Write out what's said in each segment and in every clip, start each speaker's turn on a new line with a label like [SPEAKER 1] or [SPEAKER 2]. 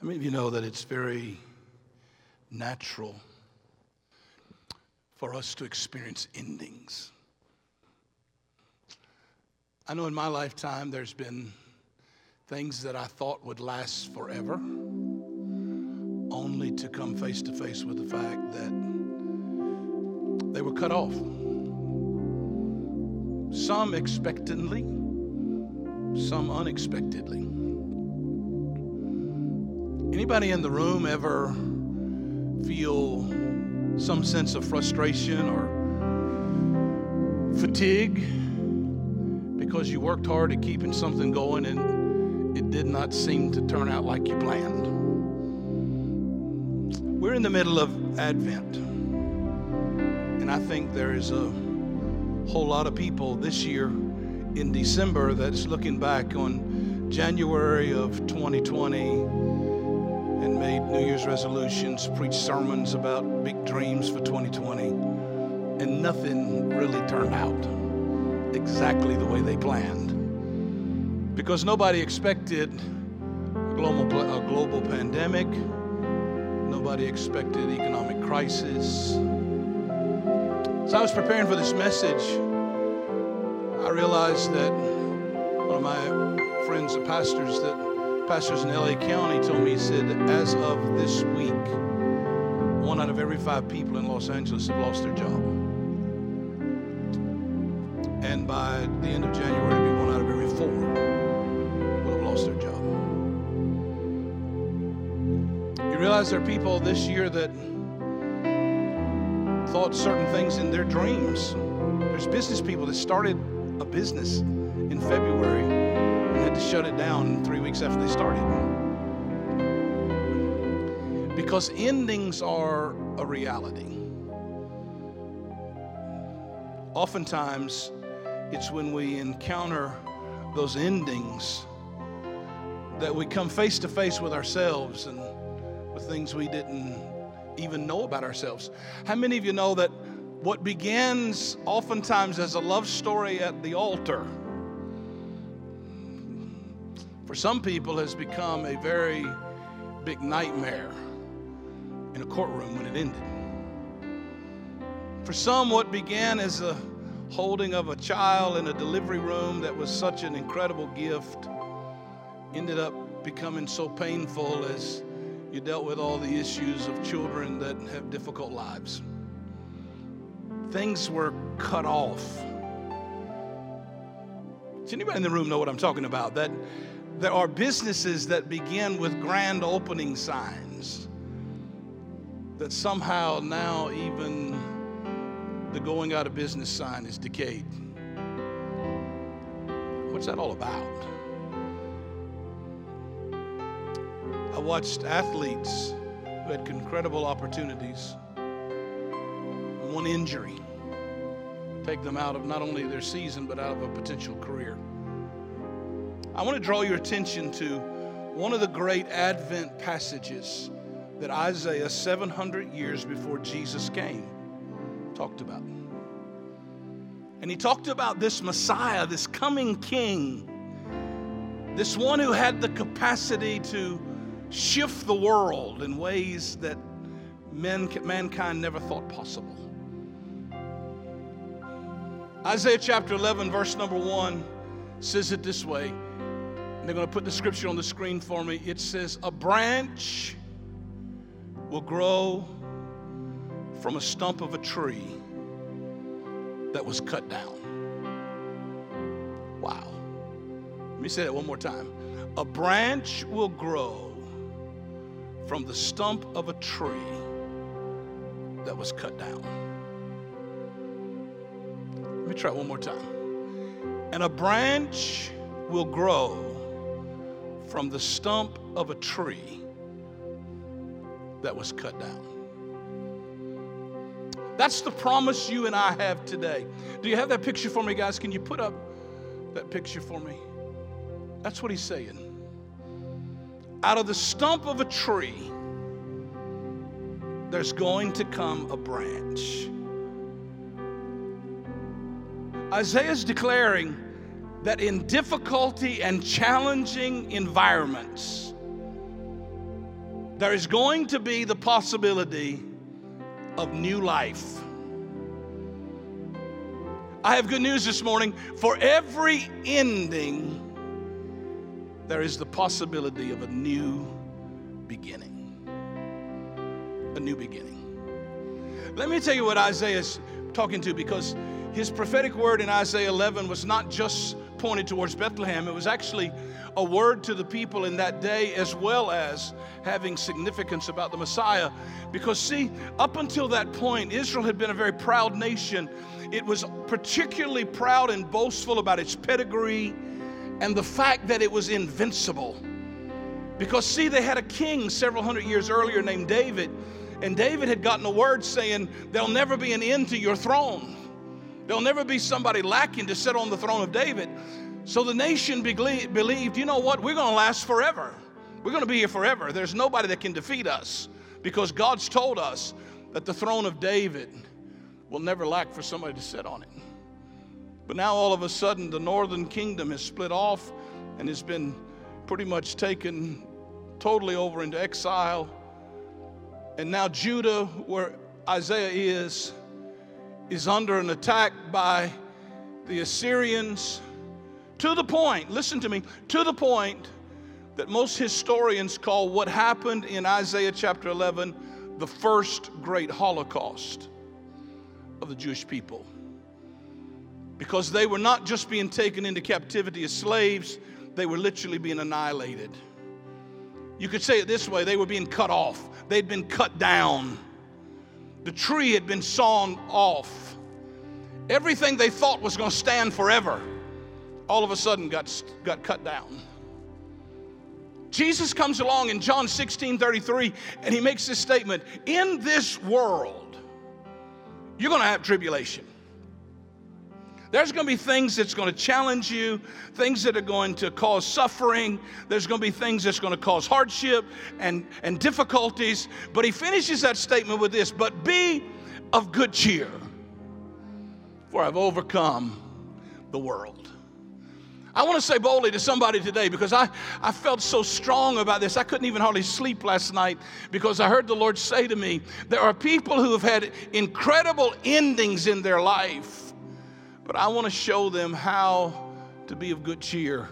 [SPEAKER 1] How many of you know that it's very natural for us to experience endings? I know in my lifetime there's been things that I thought would last forever, only to come face to face with the fact that they were cut off. Some expectantly, some unexpectedly. Anybody in the room ever feel some sense of frustration or fatigue because you worked hard at keeping something going and it did not seem to turn out like you planned? We're in the middle of Advent, and I think there is a whole lot of people this year in December that's looking back on January of 2020 and made New Year's resolutions, preached sermons about big dreams for 2020, and nothing really turned out exactly the way they planned. Because nobody expected a global, a global pandemic, nobody expected economic crisis. As I was preparing for this message, I realized that one of my friends, the pastors, that pastors in LA County told me, he said, as of this week, one out of every five people in Los Angeles have lost their job. And by the end of January, it'll be one out of every four will have lost their job. You realize there are people this year that thought certain things in their dreams. There's business people that started a business in February had to shut it down three weeks after they started. Because endings are a reality. Oftentimes, it's when we encounter those endings that we come face to face with ourselves and with things we didn't even know about ourselves. How many of you know that what begins oftentimes as a love story at the altar? For some people has become a very big nightmare in a courtroom when it ended. For some, what began as a holding of a child in a delivery room that was such an incredible gift ended up becoming so painful as you dealt with all the issues of children that have difficult lives. Things were cut off. Does anybody in the room know what I'm talking about? That there are businesses that begin with grand opening signs that somehow now even the going out of business sign is decayed. What's that all about? I watched athletes who had incredible opportunities, one injury, take them out of not only their season, but out of a potential career. I want to draw your attention to one of the great Advent passages that Isaiah, 700 years before Jesus came, talked about. And he talked about this Messiah, this coming king, this one who had the capacity to shift the world in ways that men, mankind never thought possible. Isaiah chapter 11, verse number 1 says it this way they're going to put the scripture on the screen for me. It says, A branch will grow from a stump of a tree that was cut down. Wow. Let me say that one more time. A branch will grow from the stump of a tree that was cut down. Let me try one more time. And a branch will grow from the stump of a tree that was cut down. That's the promise you and I have today. Do you have that picture for me, guys? Can you put up that picture for me? That's what he's saying. Out of the stump of a tree, there's going to come a branch. Isaiah's declaring that in difficulty and challenging environments, there is going to be the possibility of new life. I have good news this morning. For every ending, there is the possibility of a new beginning. A new beginning. Let me tell you what Isaiah is talking to because his prophetic word in Isaiah 11 was not just pointed towards Bethlehem, it was actually a word to the people in that day as well as having significance about the Messiah. Because, see, up until that point, Israel had been a very proud nation. It was particularly proud and boastful about its pedigree and the fact that it was invincible. Because, see, they had a king several hundred years earlier named David, and David had gotten a word saying, There'll never be an end to your throne. There'll never be somebody lacking to sit on the throne of David. So the nation believed, you know what? We're going to last forever. We're going to be here forever. There's nobody that can defeat us because God's told us that the throne of David will never lack for somebody to sit on it. But now all of a sudden, the northern kingdom has split off and has been pretty much taken totally over into exile. And now Judah, where Isaiah is, is under an attack by the Assyrians to the point, listen to me, to the point that most historians call what happened in Isaiah chapter 11 the first great Holocaust of the Jewish people. Because they were not just being taken into captivity as slaves, they were literally being annihilated. You could say it this way they were being cut off, they'd been cut down. The tree had been sawn off. Everything they thought was going to stand forever all of a sudden got, got cut down. Jesus comes along in John 16 33, and he makes this statement In this world, you're going to have tribulation. There's going to be things that's going to challenge you, things that are going to cause suffering. There's going to be things that's going to cause hardship and, and difficulties. But he finishes that statement with this But be of good cheer, for I've overcome the world. I want to say boldly to somebody today because I, I felt so strong about this. I couldn't even hardly sleep last night because I heard the Lord say to me, There are people who have had incredible endings in their life, but I want to show them how to be of good cheer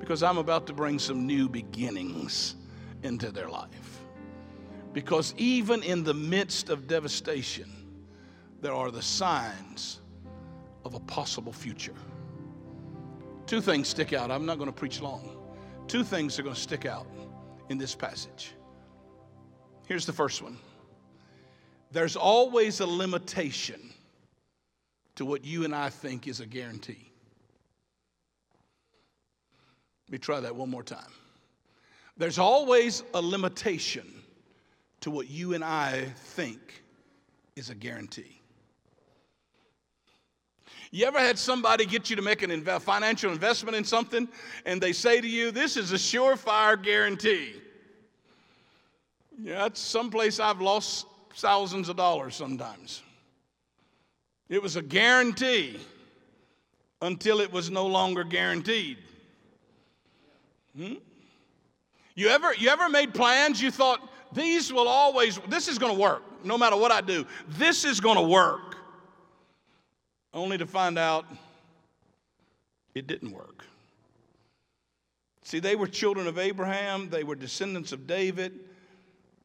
[SPEAKER 1] because I'm about to bring some new beginnings into their life. Because even in the midst of devastation, there are the signs of a possible future. Two things stick out. I'm not going to preach long. Two things are going to stick out in this passage. Here's the first one there's always a limitation to what you and I think is a guarantee. Let me try that one more time. There's always a limitation to what you and I think is a guarantee. You ever had somebody get you to make a inv- financial investment in something and they say to you, This is a surefire guarantee? Yeah, that's someplace I've lost thousands of dollars sometimes. It was a guarantee until it was no longer guaranteed. Hmm? You ever, you ever made plans you thought, these will always, this is going to work no matter what I do. This is going to work only to find out it didn't work. See, they were children of Abraham, they were descendants of David,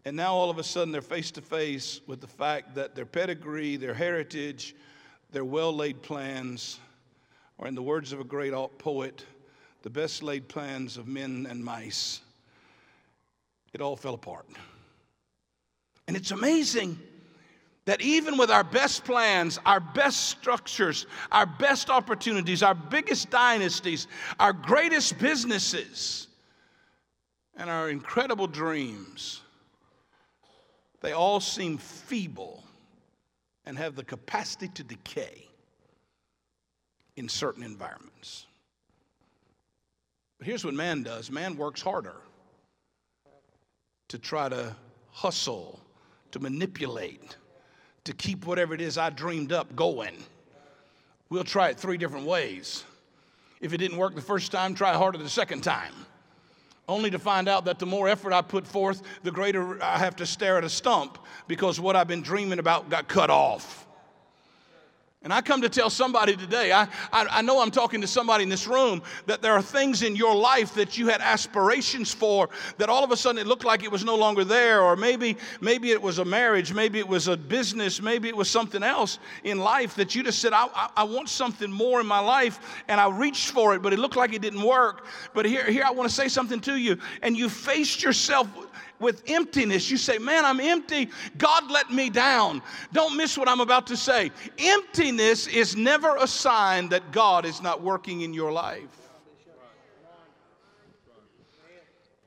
[SPEAKER 1] and now all of a sudden they're face to face with the fact that their pedigree, their heritage, their well laid plans, or in the words of a great poet, the best laid plans of men and mice, it all fell apart. And it's amazing that even with our best plans, our best structures, our best opportunities, our biggest dynasties, our greatest businesses, and our incredible dreams, they all seem feeble and have the capacity to decay in certain environments. But here's what man does man works harder to try to hustle, to manipulate to keep whatever it is I dreamed up going. We'll try it three different ways. If it didn't work the first time, try harder the second time. only to find out that the more effort I put forth, the greater I have to stare at a stump because what I've been dreaming about got cut off. And I come to tell somebody today, I, I, I, know I'm talking to somebody in this room, that there are things in your life that you had aspirations for that all of a sudden it looked like it was no longer there. Or maybe, maybe it was a marriage, maybe it was a business, maybe it was something else in life that you just said, I, I, I want something more in my life. And I reached for it, but it looked like it didn't work. But here, here I want to say something to you. And you faced yourself with emptiness. You say, Man, I'm empty. God let me down. Don't miss what I'm about to say. Emptiness is never a sign that God is not working in your life.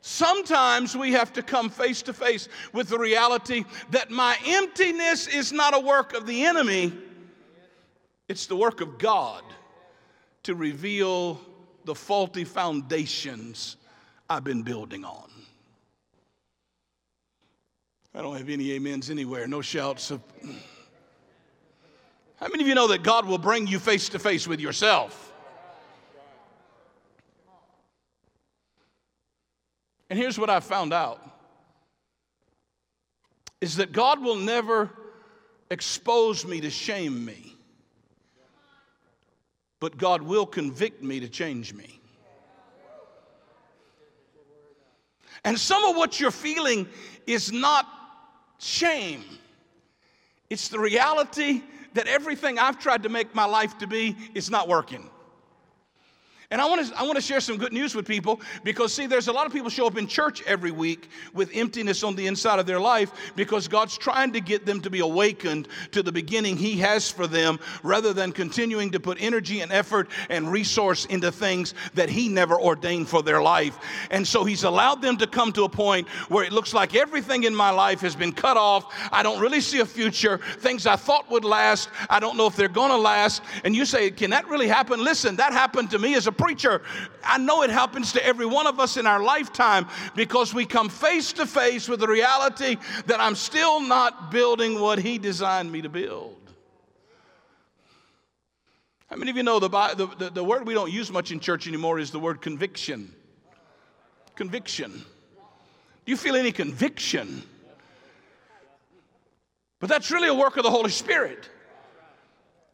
[SPEAKER 1] Sometimes we have to come face to face with the reality that my emptiness is not a work of the enemy, it's the work of God to reveal the faulty foundations I've been building on. I don't have any amens anywhere, no shouts of. How many of you know that God will bring you face to face with yourself? And here's what I found out is that God will never expose me to shame me, but God will convict me to change me. And some of what you're feeling is not shame. It's the reality that everything I've tried to make my life to be is not working. And I want to I want to share some good news with people because see there's a lot of people show up in church every week with emptiness on the inside of their life because God's trying to get them to be awakened to the beginning he has for them rather than continuing to put energy and effort and resource into things that he never ordained for their life. And so he's allowed them to come to a point where it looks like everything in my life has been cut off. I don't really see a future. Things I thought would last, I don't know if they're going to last. And you say, "Can that really happen?" Listen, that happened to me as a preacher. I know it happens to every one of us in our lifetime because we come face to face with the reality that I'm still not building what He designed me to build. How many of you know the, the, the, word we don't use much in church anymore is the word conviction? Conviction. Do you feel any conviction? But that's really a work of the Holy Spirit.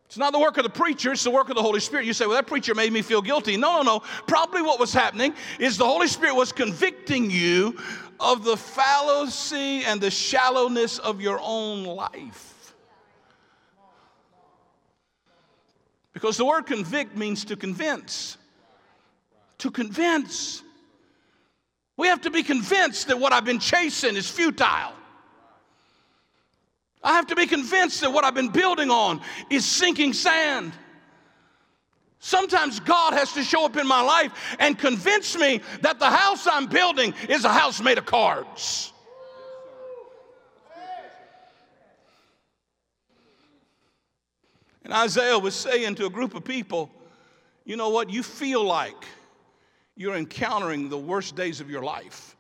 [SPEAKER 1] It's not the work of the preacher, it's the work of the Holy Spirit. You say, well, that preacher made me feel guilty. No, no, no. Probably what was happening is the Holy Spirit was convicting you of the fallacy and the shallowness of your own life. Because the word convict means to convince. To convince. We have to be convinced that what I've been chasing is futile. I have to be convinced that what I've been building on is sinking sand. Sometimes God has to show up in my life and convince me that the house I'm building is a house made of cards. And Isaiah was saying to a group of people, you know what? You feel like you're encountering the worst days of your life.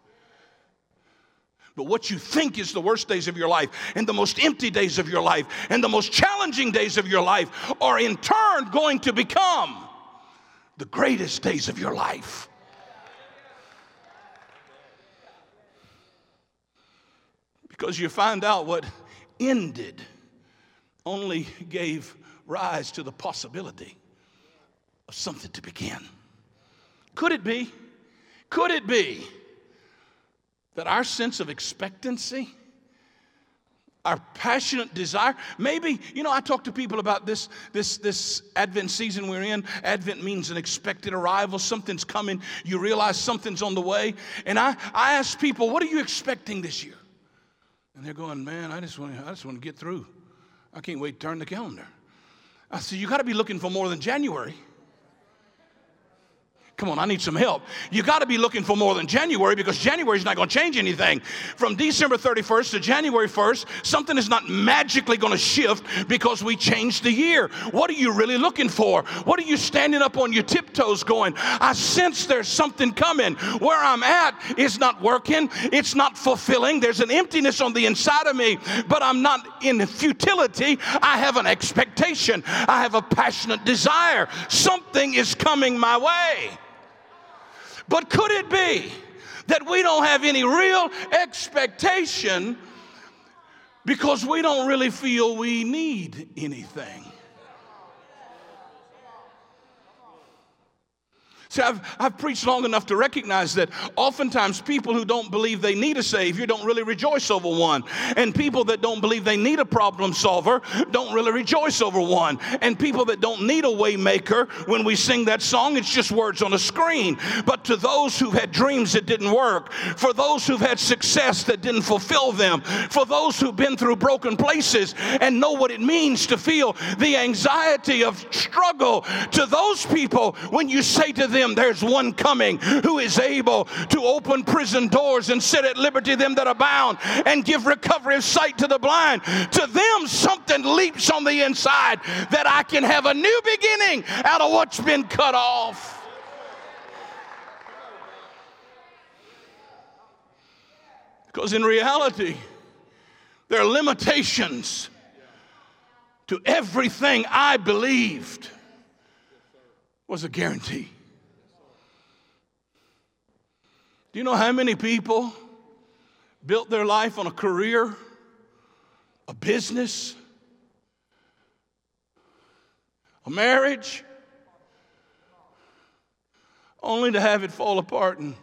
[SPEAKER 1] But what you think is the worst days of your life and the most empty days of your life and the most challenging days of your life are in turn going to become the greatest days of your life. Because you find out what ended only gave rise to the possibility of something to begin. Could it be? Could it be that our sense of expectancy, our passionate desire, maybe, you know, I talk to people about this, this, this Advent season we're in. Advent means an expected arrival. Something's coming. You realize something's on the way. And I, I ask people, what are you expecting this year? And they're going, man, I just want to, I just want to get through. I can't wait to turn the calendar. I said, you got to be looking for more than January. Come on, I need some help. You got to be looking for more than January because January is not going to change anything. From December 31st to January 1st, something is not magically going to shift because we changed the year. What are you really looking for? What are you standing up on your tiptoes going, I sense there's something coming. Where I'm at is not working, it's not fulfilling. There's an emptiness on the inside of me, but I'm not in futility. I have an expectation, I have a passionate desire. Something is coming my way. But could it be that we don't have any real expectation because we don't really feel we need anything. See, I've, I've preached long enough to recognize that oftentimes people who don't believe they need a Savior don't really rejoice over one. And people that don't believe they need a problem solver don't really rejoice over one. And people that don't need a waymaker, when we sing that song, it's just words on a screen. But to those who've had dreams that didn't work, for those who've had success that didn't fulfill them, for those who've been through broken places and know what it means to feel the anxiety of struggle, to those people, when you say to them, there's one coming who is able to open prison doors and set at liberty them that are bound and give recovery of sight to the blind. To them, something leaps on the inside that I can have a new beginning out of what's been cut off. Because in reality, there are limitations to everything I believed was a guarantee. Do you know how many people built their life on a career, a business, a marriage, only to have it fall apart and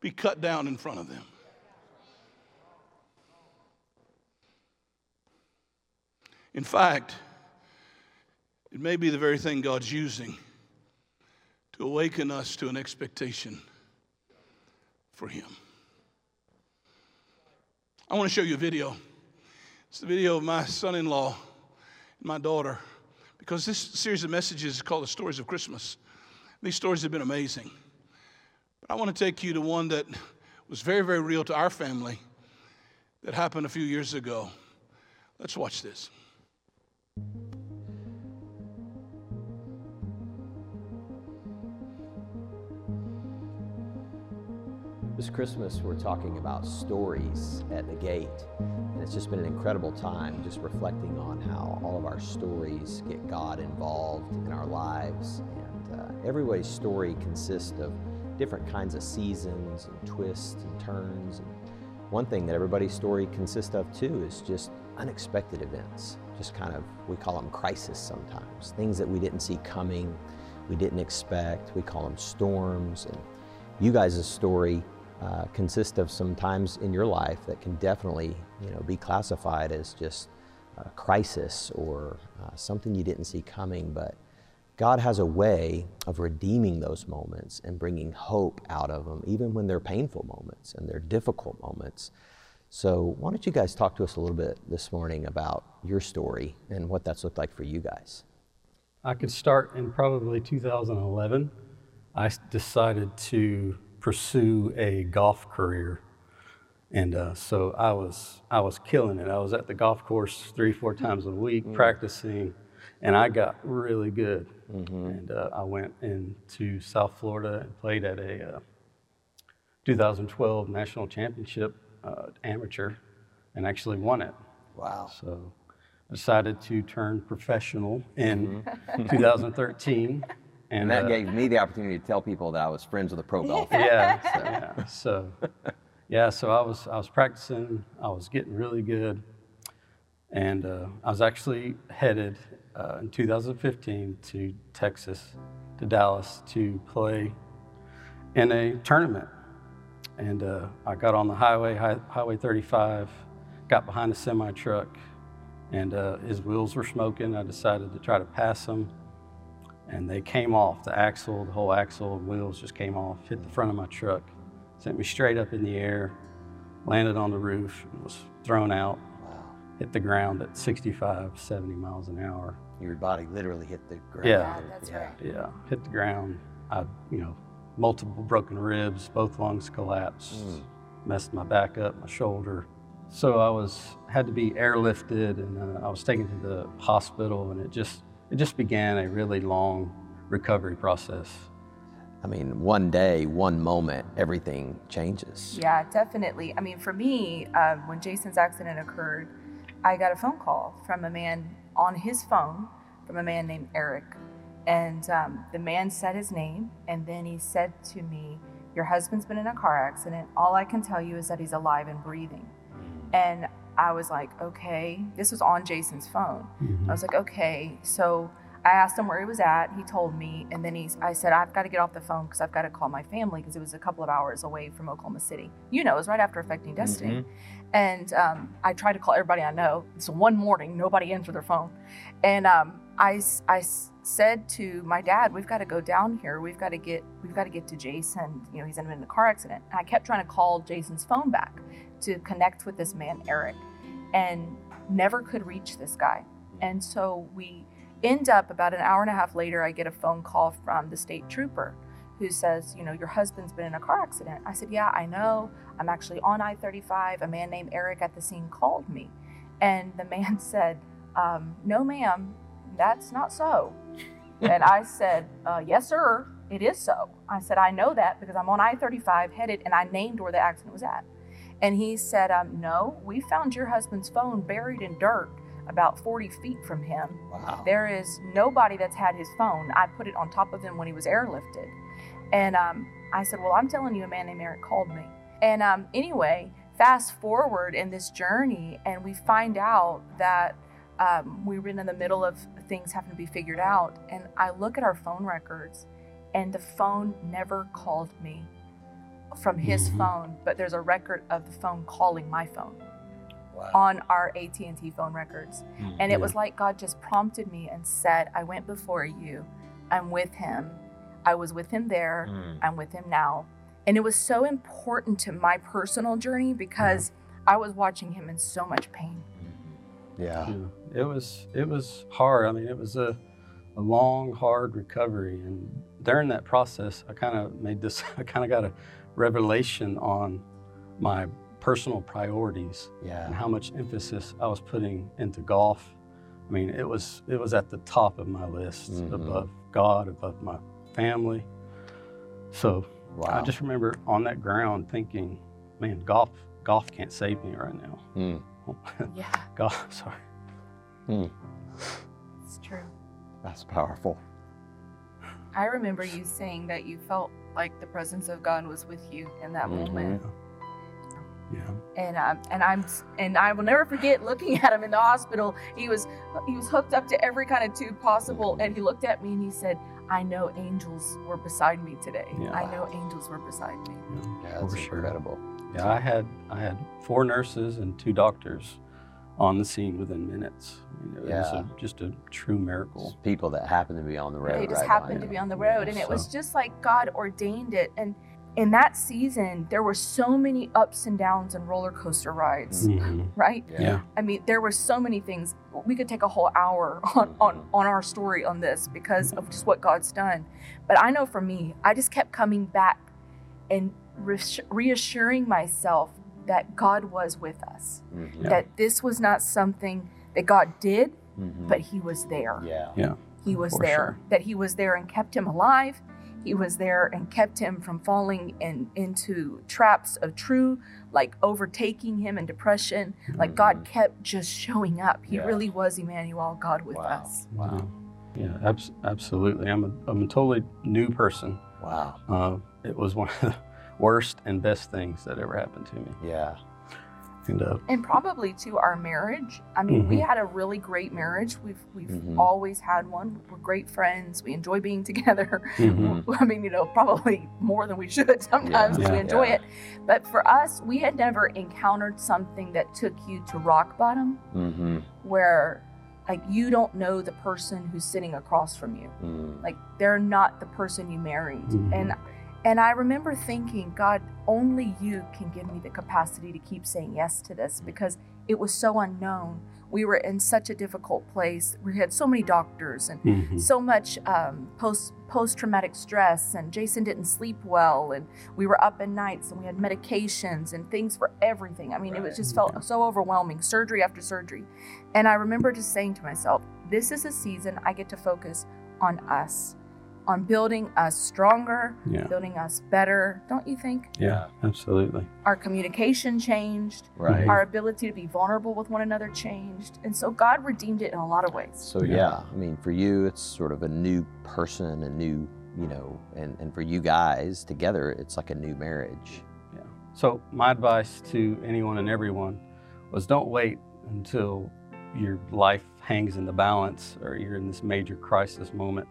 [SPEAKER 1] be cut down in front of them? In fact, it may be the very thing God's using to awaken us to an expectation for him. I want to show you a video. It's the video of my son in law and my daughter, because this series of messages is called The Stories of Christmas. These stories have been amazing. But I want to take you to one that was very, very real to our family that happened a few years ago. Let's watch this.
[SPEAKER 2] This Christmas, we're talking about stories at the gate. And it's just been an incredible time just reflecting on how all of our stories get God involved in our lives. And uh, everybody's story consists of different kinds of seasons and twists and turns. And one thing that everybody's story consists of too is just unexpected events. Just kind of, we call them crisis sometimes. Things that we didn't see coming, we didn't expect. We call them storms. And you guys' story uh, consist of some times in your life that can definitely you know, be classified as just a crisis or uh, something you didn't see coming, but God has a way of redeeming those moments and bringing hope out of them, even when they're painful moments and they're difficult moments. So, why don't you guys talk to us a little bit this morning about your story and what that's looked like for you guys?
[SPEAKER 3] I could start in probably 2011. I decided to pursue a golf career. And uh, so I was, I was killing it. I was at the golf course three, four times a week mm. practicing, and I got really good. Mm-hmm. And uh, I went into South Florida and played at a uh, 2012 national championship uh, amateur and actually won it.
[SPEAKER 2] Wow.
[SPEAKER 3] So decided to turn professional in mm-hmm. 2013.
[SPEAKER 2] And, and that uh, gave me the opportunity to tell people that I was friends with a pro golfer.
[SPEAKER 3] Yeah, so, yeah. So, yeah, so I was I was practicing. I was getting really good, and uh, I was actually headed uh, in 2015 to Texas, to Dallas, to play in a tournament. And uh, I got on the highway, high, Highway 35, got behind a semi truck, and uh, his wheels were smoking. I decided to try to pass him and they came off. The axle, the whole axle and wheels just came off, hit the front of my truck, sent me straight up in the air, landed on the roof, and was thrown out. Wow. Hit the ground at 65, 70 miles an hour.
[SPEAKER 2] Your body literally hit the ground.
[SPEAKER 3] Yeah,
[SPEAKER 4] that's yeah. right.
[SPEAKER 3] Yeah, hit the ground. I, you know, multiple broken ribs, both lungs collapsed, mm. messed my back up, my shoulder. So I was had to be airlifted, and uh, I was taken to the hospital, and it just it just began a really long recovery process.
[SPEAKER 2] I mean, one day, one moment, everything changes.
[SPEAKER 4] Yeah, definitely. I mean, for me, uh, when Jason's accident occurred, I got a phone call from a man on his phone from a man named Eric. And um, the man said his name, and then he said to me, Your husband's been in a car accident. All I can tell you is that he's alive and breathing. And I was like, okay. This was on Jason's phone. I was like, okay. So I asked him where he was at. He told me, and then he's. I said, I've got to get off the phone because I've got to call my family because it was a couple of hours away from Oklahoma City. You know, it was right after affecting destiny. And um, I tried to call everybody I know. So one morning, nobody answered their phone, and um, I, I said to my dad, "We've got to go down here. We've got to get. We've got to get to Jason. You know, he's in a car accident." And I kept trying to call Jason's phone back to connect with this man, Eric, and never could reach this guy. And so we end up about an hour and a half later. I get a phone call from the state trooper who says, You know, your husband's been in a car accident. I said, Yeah, I know. I'm actually on I 35. A man named Eric at the scene called me. And the man said, um, No, ma'am, that's not so. and I said, uh, Yes, sir, it is so. I said, I know that because I'm on I 35 headed and I named where the accident was at. And he said, um, No, we found your husband's phone buried in dirt about 40 feet from him.
[SPEAKER 2] Wow.
[SPEAKER 4] There is nobody that's had his phone. I put it on top of him when he was airlifted. And um, I said, Well, I'm telling you, a man named Eric called me. And um, anyway, fast forward in this journey, and we find out that um, we were in the middle of things having to be figured out. And I look at our phone records, and the phone never called me from his
[SPEAKER 3] Mhm.
[SPEAKER 4] phone, but there's a record of the phone calling my phone
[SPEAKER 2] Wow.
[SPEAKER 4] on our AT&T phone records.
[SPEAKER 2] Mm.
[SPEAKER 4] And it
[SPEAKER 3] Yeah.
[SPEAKER 4] was like God just prompted me and said, I went before you. I'm with him. I was with him there.
[SPEAKER 2] Mm.
[SPEAKER 4] I'm with him now. And it was so important to my personal journey because I was watching him in so much pain.
[SPEAKER 2] Yeah.
[SPEAKER 3] Yeah, it was it was hard. I mean, it was a, a long, hard recovery, and during that process, I kind of made this. I kind of got a revelation on my personal priorities and how much emphasis I was putting into golf. I mean, it was it was at the top of my list,
[SPEAKER 2] Mhm.
[SPEAKER 3] above God, above my family. So
[SPEAKER 2] Wow.
[SPEAKER 3] I just remember on that ground thinking, man, golf golf can't save me right now.
[SPEAKER 2] Mm.
[SPEAKER 4] Yeah,
[SPEAKER 3] golf, sorry.
[SPEAKER 4] it's true.
[SPEAKER 2] That's powerful.
[SPEAKER 4] I remember you saying that you felt like the presence of God was with you in that
[SPEAKER 2] Mhm.
[SPEAKER 4] moment.
[SPEAKER 3] Yeah.
[SPEAKER 4] and um, and I'm and I will never forget looking at him in the hospital. He was he was hooked up to every kind of tube possible, and he looked at me and he said, "I know angels were beside me today.
[SPEAKER 3] Yeah.
[SPEAKER 4] I know angels were beside me."
[SPEAKER 2] Yeah, that's
[SPEAKER 3] For sure.
[SPEAKER 2] incredible.
[SPEAKER 3] Yeah, I had I had four nurses and two doctors on the scene within minutes. I mean, it was
[SPEAKER 2] Yeah.
[SPEAKER 3] a, just a true miracle.
[SPEAKER 2] Just people that happened to be on the road.
[SPEAKER 4] they just
[SPEAKER 2] right
[SPEAKER 4] happened to be on the road, and it was just like God ordained it. And in that season, there were so many ups and downs and roller coaster rides,
[SPEAKER 3] Mhm.
[SPEAKER 4] right?
[SPEAKER 3] Yeah.
[SPEAKER 4] I mean, there were so many things. We could take a whole hour on, on, on our story on this because of just what God's done. But I know for me, I just kept coming back and reassuring myself that God was with us,
[SPEAKER 2] Mhm.
[SPEAKER 3] Yeah.
[SPEAKER 4] that this was not something that God did,
[SPEAKER 2] Mhm.
[SPEAKER 4] but He was there.
[SPEAKER 2] yeah. yeah.
[SPEAKER 4] He was
[SPEAKER 3] For
[SPEAKER 4] there,
[SPEAKER 3] sure.
[SPEAKER 4] that He was there and kept him alive. He was there and kept him from falling in, into traps of true, like overtaking him and depression. Like God kept just showing up. He
[SPEAKER 2] Yeah.
[SPEAKER 4] really was Emmanuel, God with
[SPEAKER 2] Wow.
[SPEAKER 4] us.
[SPEAKER 2] Wow.
[SPEAKER 3] Yeah, abs- absolutely. I'm a, I'm a totally new person.
[SPEAKER 2] Wow.
[SPEAKER 3] Uh, it was one of the worst and best things that ever happened to me.
[SPEAKER 2] Yeah.
[SPEAKER 3] And uh,
[SPEAKER 4] And probably to our marriage. I mean, we
[SPEAKER 3] Mhm.
[SPEAKER 4] had a really great marriage. We've we've
[SPEAKER 2] Mhm.
[SPEAKER 4] always had one. We're great friends. We enjoy being together.
[SPEAKER 3] mhm.
[SPEAKER 4] I mean, you know, probably more than we should sometimes.
[SPEAKER 3] Yeah.
[SPEAKER 4] We
[SPEAKER 3] Yeah.
[SPEAKER 4] enjoy
[SPEAKER 2] Yeah.
[SPEAKER 4] it. But for us, we had never encountered something that took you to rock bottom
[SPEAKER 2] Mm-hmm.
[SPEAKER 4] where like you don't know the person who's sitting across from you.
[SPEAKER 2] Mm.
[SPEAKER 4] Like they're not the person you married.
[SPEAKER 3] Mhm.
[SPEAKER 4] And and I remember thinking, God, only you can give me the capacity to keep saying yes to this because it was so unknown. We were in such a difficult place. We had so many doctors and
[SPEAKER 3] Mhm.
[SPEAKER 4] so much um, post post traumatic stress, and Jason didn't sleep well, and we were up at nights, and we had medications and things for everything. I mean, it was just felt so overwhelming, surgery after surgery. And I remember just saying to myself, "This is a season I get to focus on us, on building us stronger,
[SPEAKER 3] Yeah.
[SPEAKER 4] building us better." Don't you think?
[SPEAKER 3] Yeah, absolutely.
[SPEAKER 4] Our communication changed.
[SPEAKER 2] Right.
[SPEAKER 4] Our ability to be vulnerable with one another changed. And so God redeemed it in a lot of ways.
[SPEAKER 2] So
[SPEAKER 3] Yeah.
[SPEAKER 2] yeah, I mean, for you, it's sort of a new person, a new you know, and, and for you guys together, it's like a new marriage.
[SPEAKER 3] Yeah. So my advice to anyone and everyone was don't wait until your life hangs in the balance or you're in this major crisis moment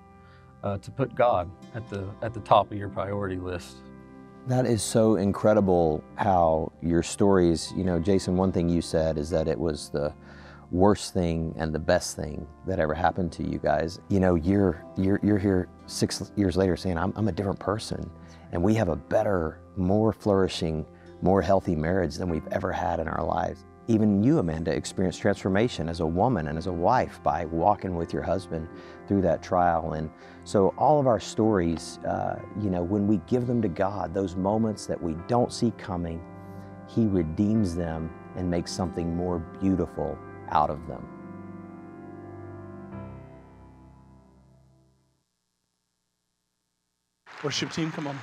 [SPEAKER 3] uh, to put God at the at the top of your priority list.
[SPEAKER 2] That is so incredible how your stories, you know, Jason, one thing you said is that it was the worst thing and the best thing that ever happened to you guys. You know, you're you're you're here six years later saying I'm I'm a different person and we have a better, more flourishing, more healthy marriage than we've ever had in our lives. Even you, Amanda, experienced transformation as a woman and as a wife by walking with your husband through that trial. And so, all of our stories, uh, you know, when we give them to God, those moments that we don't see coming, He redeems them and makes something more beautiful out of them.
[SPEAKER 1] Worship team, come on.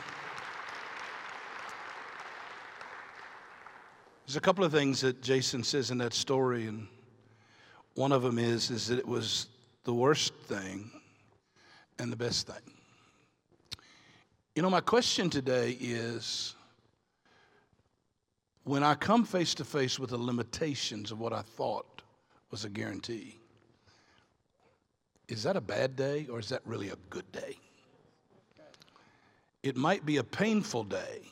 [SPEAKER 1] There's a couple of things that Jason says in that story, and one of them is, is that it was the worst thing and the best thing. You know, my question today is when I come face to face with the limitations of what I thought was a guarantee, is that a bad day or is that really a good day? It might be a painful day,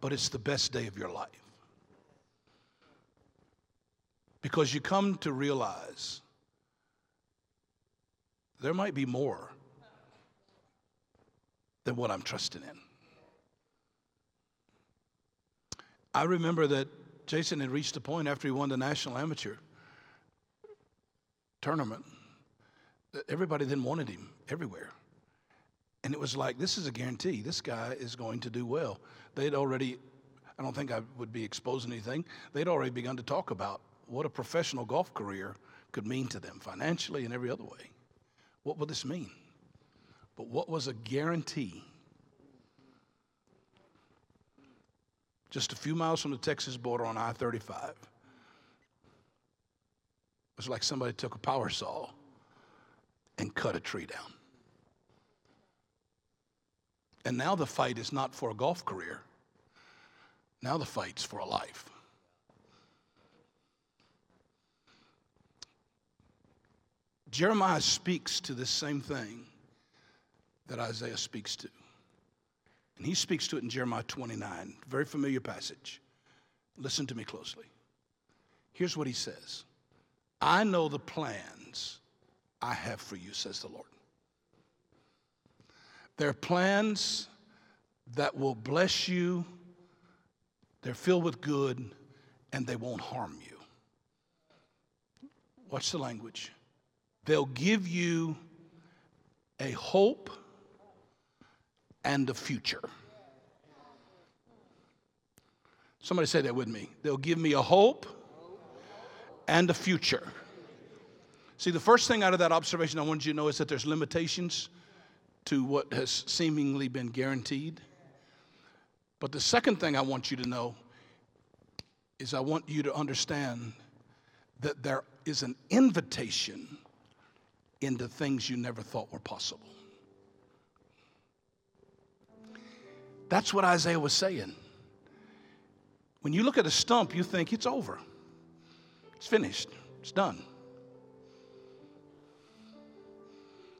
[SPEAKER 1] but it's the best day of your life. Because you come to realize there might be more than what I'm trusting in. I remember that Jason had reached a point after he won the national amateur tournament that everybody then wanted him everywhere. And it was like, this is a guarantee. This guy is going to do well. They'd already, I don't think I would be exposing anything, they'd already begun to talk about what a professional golf career could mean to them financially and every other way. What would this mean? But what was a guarantee? Just a few miles from the Texas border on I 35. It was like somebody took a power saw and cut a tree down. And now the fight is not for a golf career. Now the fight's for a life. Jeremiah speaks to this same thing that Isaiah speaks to. And he speaks to it in Jeremiah 29, very familiar passage. Listen to me closely. Here's what he says I know the plans I have for you, says the Lord. They're plans that will bless you, they're filled with good, and they won't harm you. Watch the language. They'll give you a hope and a future. Somebody say that with me. They'll give me a hope and a future. See, the first thing out of that observation I want you to know is that there's limitations to what has seemingly been guaranteed. But the second thing I want you to know is I want you to understand that there is an invitation into things you never thought were possible. That's what Isaiah was saying. When you look at a stump, you think it's over, it's finished, it's done.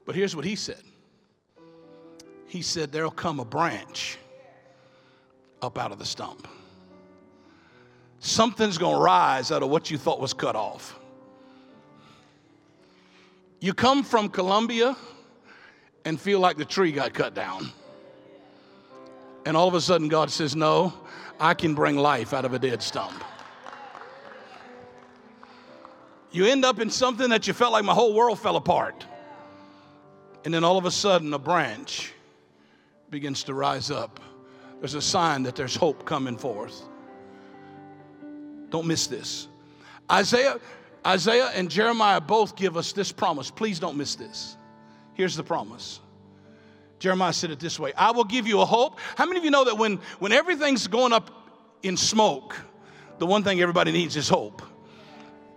[SPEAKER 1] But here's what he said he said, There'll come a branch up out of the stump. Something's going to rise out of what you thought was cut off. You come from Colombia and feel like the tree got cut down. And all of a sudden, God says, No, I can bring life out of a dead stump. You end up in something that you felt like my whole world fell apart. And then all of a sudden, a branch begins to rise up, there's a sign that there's hope coming forth. Don't miss this. Isaiah, Isaiah and Jeremiah both give us this promise. Please don't miss this. Here's the promise. Jeremiah said it this way I will give you a hope. How many of you know that when, when everything's going up in smoke, the one thing everybody needs is hope?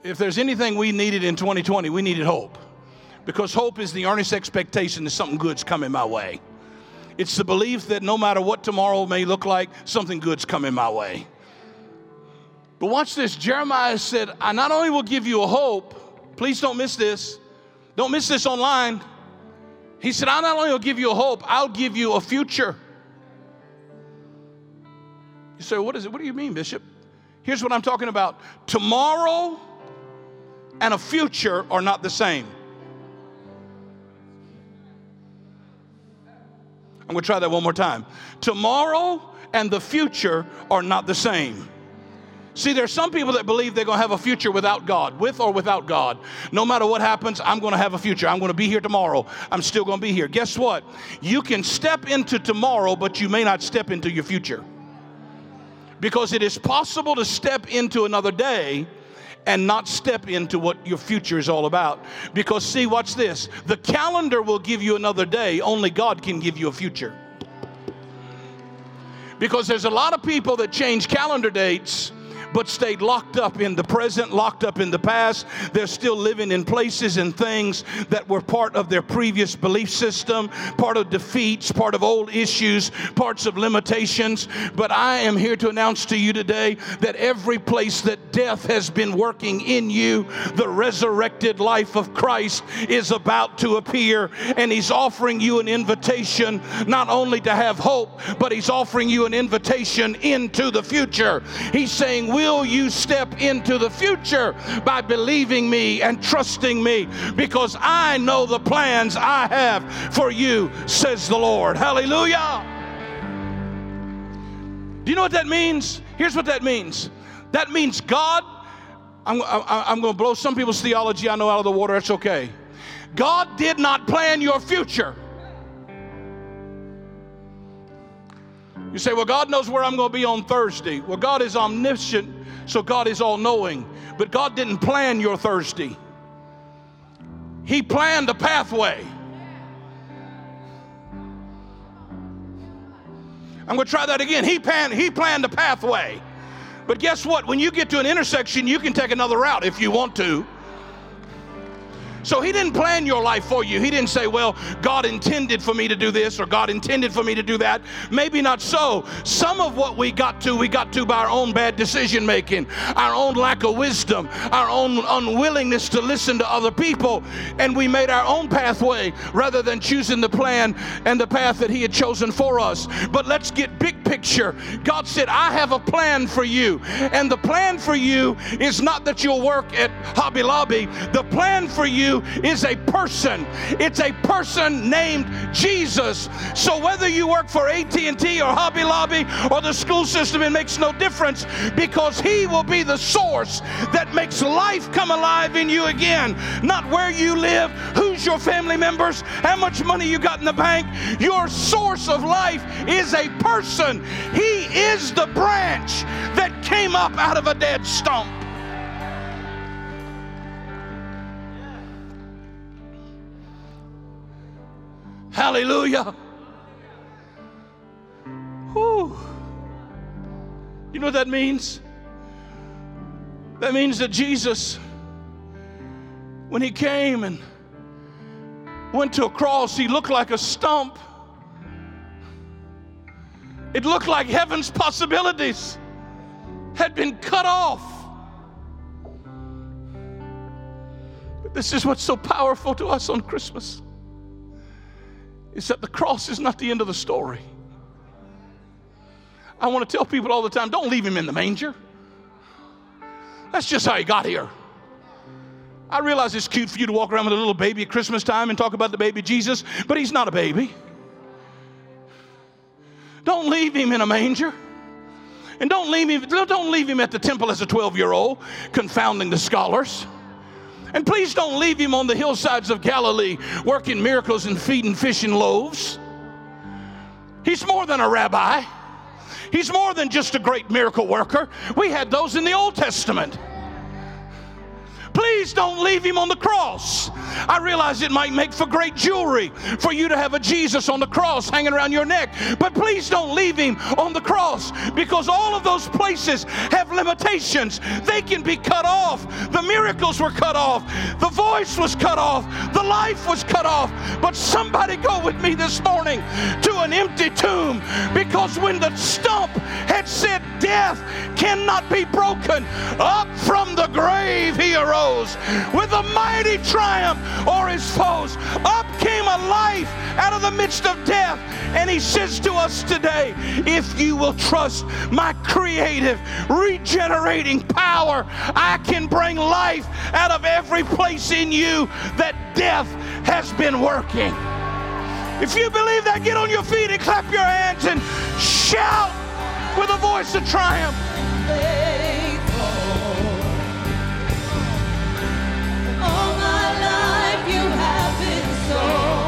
[SPEAKER 1] If there's anything we needed in 2020, we needed hope. Because hope is the earnest expectation that something good's coming my way. It's the belief that no matter what tomorrow may look like, something good's coming my way. But watch this. Jeremiah said, I not only will give you a hope, please don't miss this. Don't miss this online. He said, I not only will give you a hope, I'll give you a future. You say, what is it? What do you mean, Bishop? Here's what I'm talking about. Tomorrow and a future are not the same. I'm going to try that one more time. Tomorrow and the future are not the same. See, there's some people that believe they're going to have a future without God, with or without God. No matter what happens, I'm going to have a future. I'm going to be here tomorrow. I'm still going to be here. Guess what? You can step into tomorrow, but you may not step into your future. Because it is possible to step into another day and not step into what your future is all about. Because, see, watch this the calendar will give you another day, only God can give you a future. Because there's a lot of people that change calendar dates but stayed locked up in the present, locked up in the past. They're still living in places and things that were part of their previous belief system, part of defeats, part of old issues, parts of limitations. But I am here to announce to you today that every place that death has been working in you, the resurrected life of Christ is about to appear, and He's offering you an invitation not only to have hope, but He's offering you an invitation into the future. He's saying, We will you step into the future by believing me and trusting me because I know the plans I have for you, says the Lord. Hallelujah. Do you know what that means? Here's what that means that means God, I'm, I'm, going to blow some people's theology I know out of the water, it's okay. God did not plan your future. You say, well, God knows where I'm going to be on Thursday. Well, God is omniscient, so God is all knowing. But God didn't plan your Thursday, He planned a pathway. I'm going to try that again. He planned, he planned a pathway. But guess what? When you get to an intersection, you can take another route if you want to. So he didn't plan your life for you. He didn't say, well, God intended for me to do this or God intended for me to do that. Maybe not so. Some of what we got to, we got to by our own bad decision making, our own lack of wisdom, our own unwillingness to listen to other people. And we made our own pathway rather than choosing the plan and the path that he had chosen for us. But let's get big picture. God said, I have a plan for you. And the plan for you is not that you'll work at Hobby Lobby. The plan for you is a person. It's a person named Jesus. So whether you work for AT&T or Hobby Lobby or the school system, it makes no difference because he will be the source that makes life come alive in you again. Not where you live, who's your family members, how much money you got in the bank. Your source of life is a person. He is the branch that came up out of a dead stump. Hallelujah. Whew. You know what that means? That means that Jesus, when he came and went to a cross, he looked like a stump. It looked like heaven's possibilities had been cut off. But this is what's so powerful to us on Christmas is that the cross is not the end of the story. I want to tell people all the time don't leave him in the manger. That's just how he got here. I realize it's cute for you to walk around with a little baby at Christmas time and talk about the baby Jesus, but he's not a baby. Don't leave him in a manger. And don't leave him, don't leave him at the temple as a 12 year old, confounding the scholars. And please don't leave him on the hillsides of Galilee working miracles and feeding fish and loaves. He's more than a rabbi. He's more than just a great miracle worker. We had those in the Old Testament. Please don't leave him on the cross. I realize it might make for great jewelry for you to have a Jesus on the cross hanging around your neck, but please don't leave him on the cross because all of those places have limitations. They can be cut off. The miracles were cut off, the voice was cut off, the life was cut off. But somebody go with me this morning to an empty tomb because when the stump had said, Death cannot be broken, up from the grave he arose with a mighty triumph o'er his foes. Up came a life out of the midst of death. And he says to us today, if you will trust my creative, regenerating power, I can bring life out of every place in you that death has been working. If you believe that, get on your feet and clap your hands and shout with a voice of triumph. Want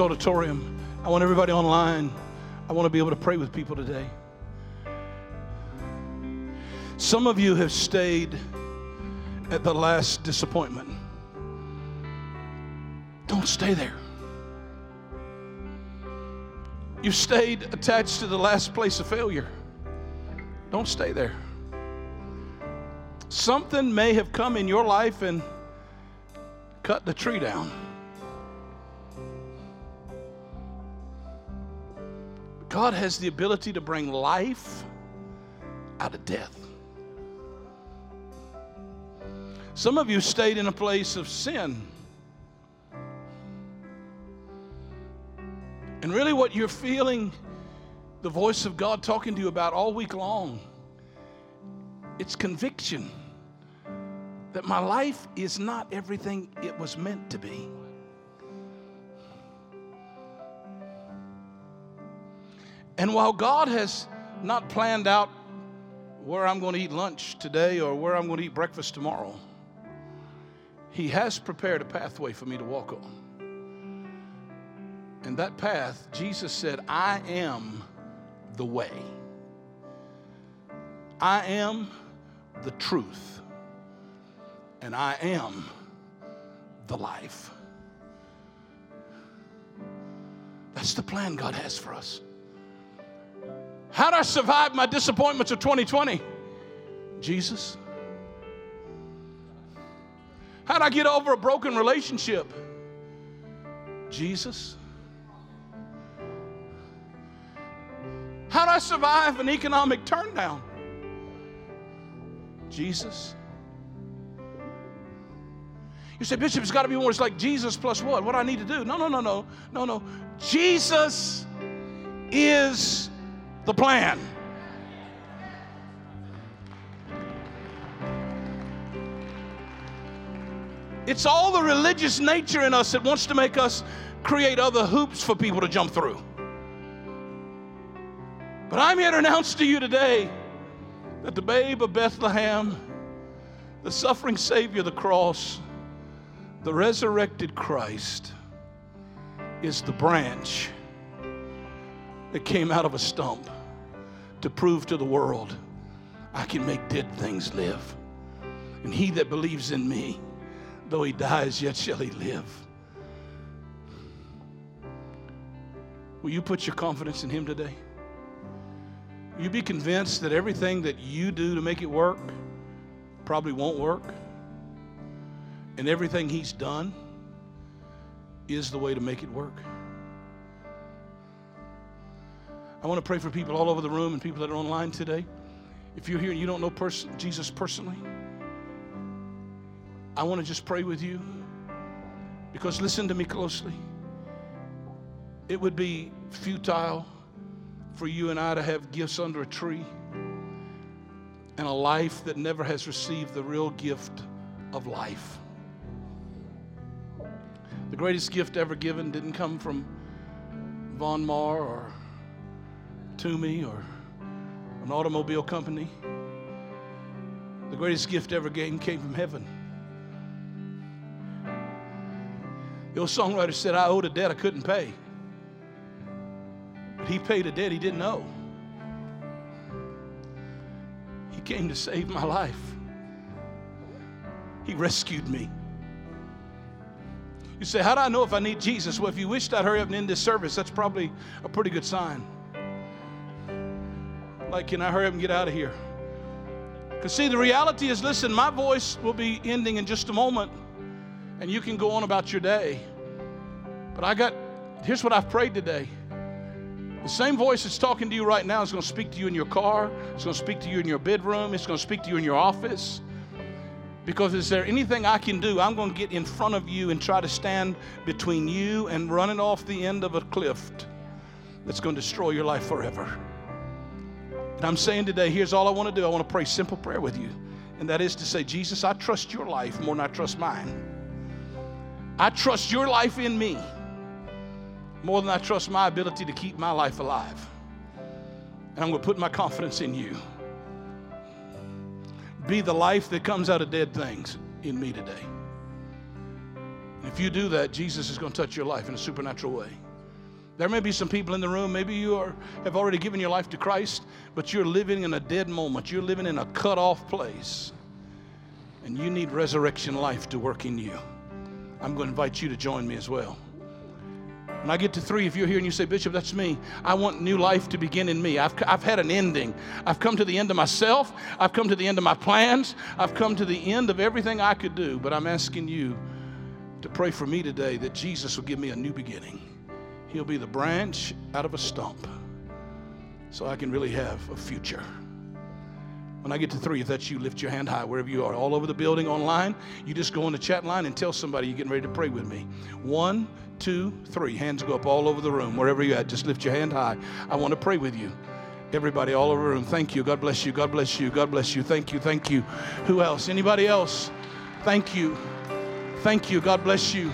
[SPEAKER 1] auditorium. I want everybody online. I want to be able to pray with people today. Some of you have stayed at the last disappointment. Don't stay there. You've stayed attached to the last place of failure. Don't stay there. Something may have come in your life and cut the tree down. God has the ability to bring life out of death. Some of you stayed in a place of sin. And really, what you're feeling the voice of God talking to you about all week long, it's conviction that my life is not everything it was meant to be. And while God has not planned out where I'm going to eat lunch today or where I'm going to eat breakfast tomorrow, He has prepared a pathway for me to walk on. And that path, Jesus said, I am the way. I am the truth. And I am the life. That's the plan God has for us. How'd I survive my disappointments of 2020? Jesus. How'd I get over a broken relationship? Jesus. How'd I survive an economic turndown? Jesus. You say, Bishop, it's got to be more. It's like Jesus plus what? What do I need to do? No, no, no, no, no, no. Jesus is the plan. It's all the religious nature in us that wants to make us create other hoops for people to jump through. But I'm here to announce to you today that the babe of Bethlehem, the suffering Savior of the cross, the resurrected Christ, is the branch that came out of a stump to prove to the world I can make dead things live. And he that believes in me, though he dies, yet shall he live. Will you put your confidence in him today? Will you be convinced that everything that you do to make it work probably won't work? And everything he's done is the way to make it work? I want to pray for people all over the room and people that are online today. If you're here and you don't know pers- Jesus personally, I want to just pray with you because listen to me closely. It would be futile for you and I to have gifts under a tree and a life that never has received the real gift of life. The greatest gift ever given didn't come from Von Maur or Toomey or an automobile company. The greatest gift ever given came from heaven. The old songwriter said, I owed a debt I couldn't pay. But he paid a debt he didn't owe. He came to save my life. He rescued me. You say, How do I know if I need Jesus? Well, if you wished I'd hurry up and end this service, that's probably a pretty good sign. Like, can I hurry up and get out of here? Because, see, the reality is listen, my voice will be ending in just a moment, and you can go on about your day. But I got, here's what I've prayed today. The same voice that's talking to you right now is going to speak to you in your car, it's going to speak to you in your bedroom, it's going to speak to you in your office. Because is there anything I can do? I'm going to get in front of you and try to stand between you and running off the end of a cliff that's going to destroy your life forever. And I'm saying today, here's all I want to do. I want to pray simple prayer with you. And that is to say, Jesus, I trust your life more than I trust mine. I trust your life in me more than I trust my ability to keep my life alive. And I'm going to put my confidence in you. Be the life that comes out of dead things in me today. If you do that, Jesus is going to touch your life in a supernatural way. There may be some people in the room, maybe you are, have already given your life to Christ, but you're living in a dead moment. You're living in a cut off place. And you need resurrection life to work in you. I'm going to invite you to join me as well. When I get to three, if you're here and you say, Bishop, that's me, I want new life to begin in me. I've, I've had an ending. I've come to the end of myself. I've come to the end of my plans. I've come to the end of everything I could do. But I'm asking you to pray for me today that Jesus will give me a new beginning. He'll be the branch out of a stump so I can really have a future. When I get to three, if that's you, lift your hand high wherever you are, all over the building, online. You just go on the chat line and tell somebody you're getting ready to pray with me. One, two, three. Hands go up all over the room, wherever you're at. Just lift your hand high. I want to pray with you. Everybody all over the room. Thank you. God bless you. God bless you. God bless you. Thank you. Thank you. Who else? Anybody else? Thank you. Thank you. God bless you.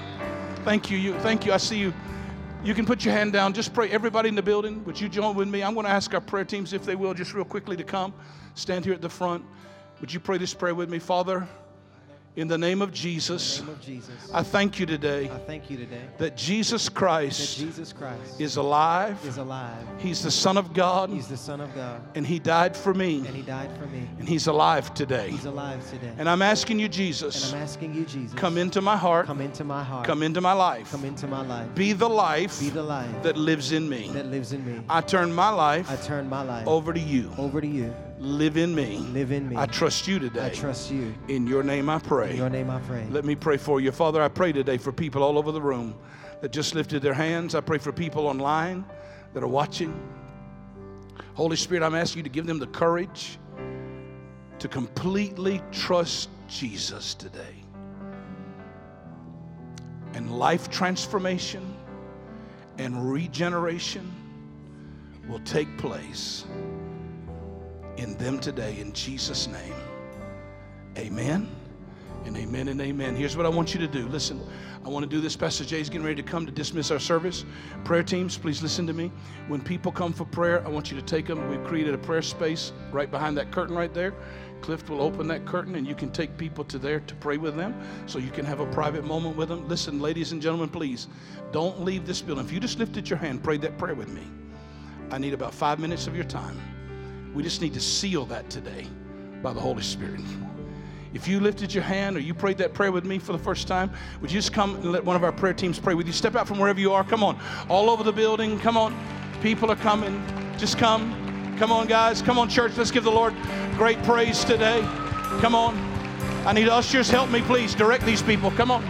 [SPEAKER 1] Thank you. You. Thank you. I see you. You can put your hand down. Just pray. Everybody in the building, would you join with me? I'm going to ask our prayer teams, if they will, just real quickly to come. Stand here at the front. Would you pray this prayer with me? Father, in the name of Jesus,
[SPEAKER 5] name of Jesus,
[SPEAKER 1] I thank you today
[SPEAKER 5] I thank you today
[SPEAKER 1] that Jesus
[SPEAKER 5] that
[SPEAKER 1] Christ
[SPEAKER 5] Jesus Christ
[SPEAKER 1] is alive.
[SPEAKER 5] is alive.
[SPEAKER 1] He's the Son of God,
[SPEAKER 5] He's the Son of God,
[SPEAKER 1] and He died for me,
[SPEAKER 5] and He died for me.
[SPEAKER 1] and He's alive today.
[SPEAKER 5] He's alive today.
[SPEAKER 1] And I'm asking you, Jesus.
[SPEAKER 5] And I'm asking you, Jesus,
[SPEAKER 1] come into my heart,
[SPEAKER 5] come into my heart,
[SPEAKER 1] come into my life,
[SPEAKER 5] come into my life,
[SPEAKER 1] be the life
[SPEAKER 5] be the life
[SPEAKER 1] that lives in me.
[SPEAKER 5] that lives in me.
[SPEAKER 1] I turn my life
[SPEAKER 5] I turn my life
[SPEAKER 1] over to you.
[SPEAKER 5] over to you.
[SPEAKER 1] Live in me.
[SPEAKER 5] Live in me.
[SPEAKER 1] I trust you today.
[SPEAKER 5] I trust you.
[SPEAKER 1] In your name I pray.
[SPEAKER 5] In your name I pray.
[SPEAKER 1] Let me pray for you. Father, I pray today for people all over the room that just lifted their hands. I pray for people online that are watching. Holy Spirit, I'm asking you to give them the courage to completely trust Jesus today. And life transformation and regeneration will take place in them today in Jesus' name. Amen and amen and amen. Here's what I want you to do. Listen, I want to do this. Pastor Jay's getting ready to come to dismiss our service. Prayer teams, please listen to me. When people come for prayer, I want you to take them. We've created a prayer space right behind that curtain right there. Cliff will open that curtain and you can take people to there to pray with them so you can have a private moment with them. Listen, ladies and gentlemen, please don't leave this building. If you just lifted your hand, pray that prayer with me. I need about five minutes of your time. We just need to seal that today by the Holy Spirit. If you lifted your hand or you prayed that prayer with me for the first time, would you just come and let one of our prayer teams pray with you? Step out from wherever you are. Come on. All over the building. Come on. People are coming. Just come. Come on, guys. Come on, church. Let's give the Lord great praise today. Come on. I need ushers. Help me, please. Direct these people. Come on.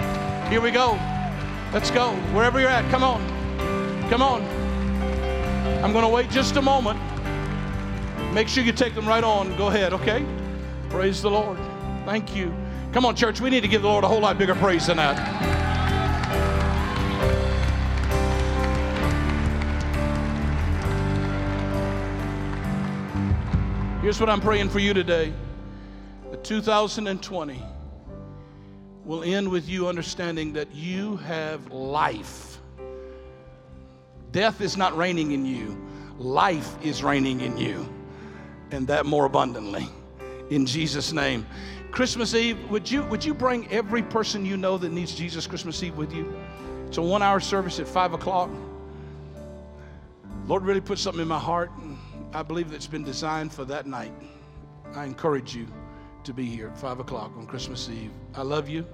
[SPEAKER 1] Here we go. Let's go. Wherever you're at, come on. Come on. I'm going to wait just a moment. Make sure you take them right on. Go ahead, okay? Praise the Lord. Thank you. Come on, church. We need to give the Lord a whole lot bigger praise than that. Here's what I'm praying for you today. The 2020 will end with you understanding that you have life. Death is not reigning in you, life is reigning in you, and that more abundantly. In Jesus' name. Christmas Eve, would you, would you bring every person you know that needs Jesus Christmas Eve with you? It's a one hour service at 5 o'clock. Lord really put something in my heart, I believe that's been designed for that night. I encourage you to be here at 5 o'clock on Christmas Eve. I love you.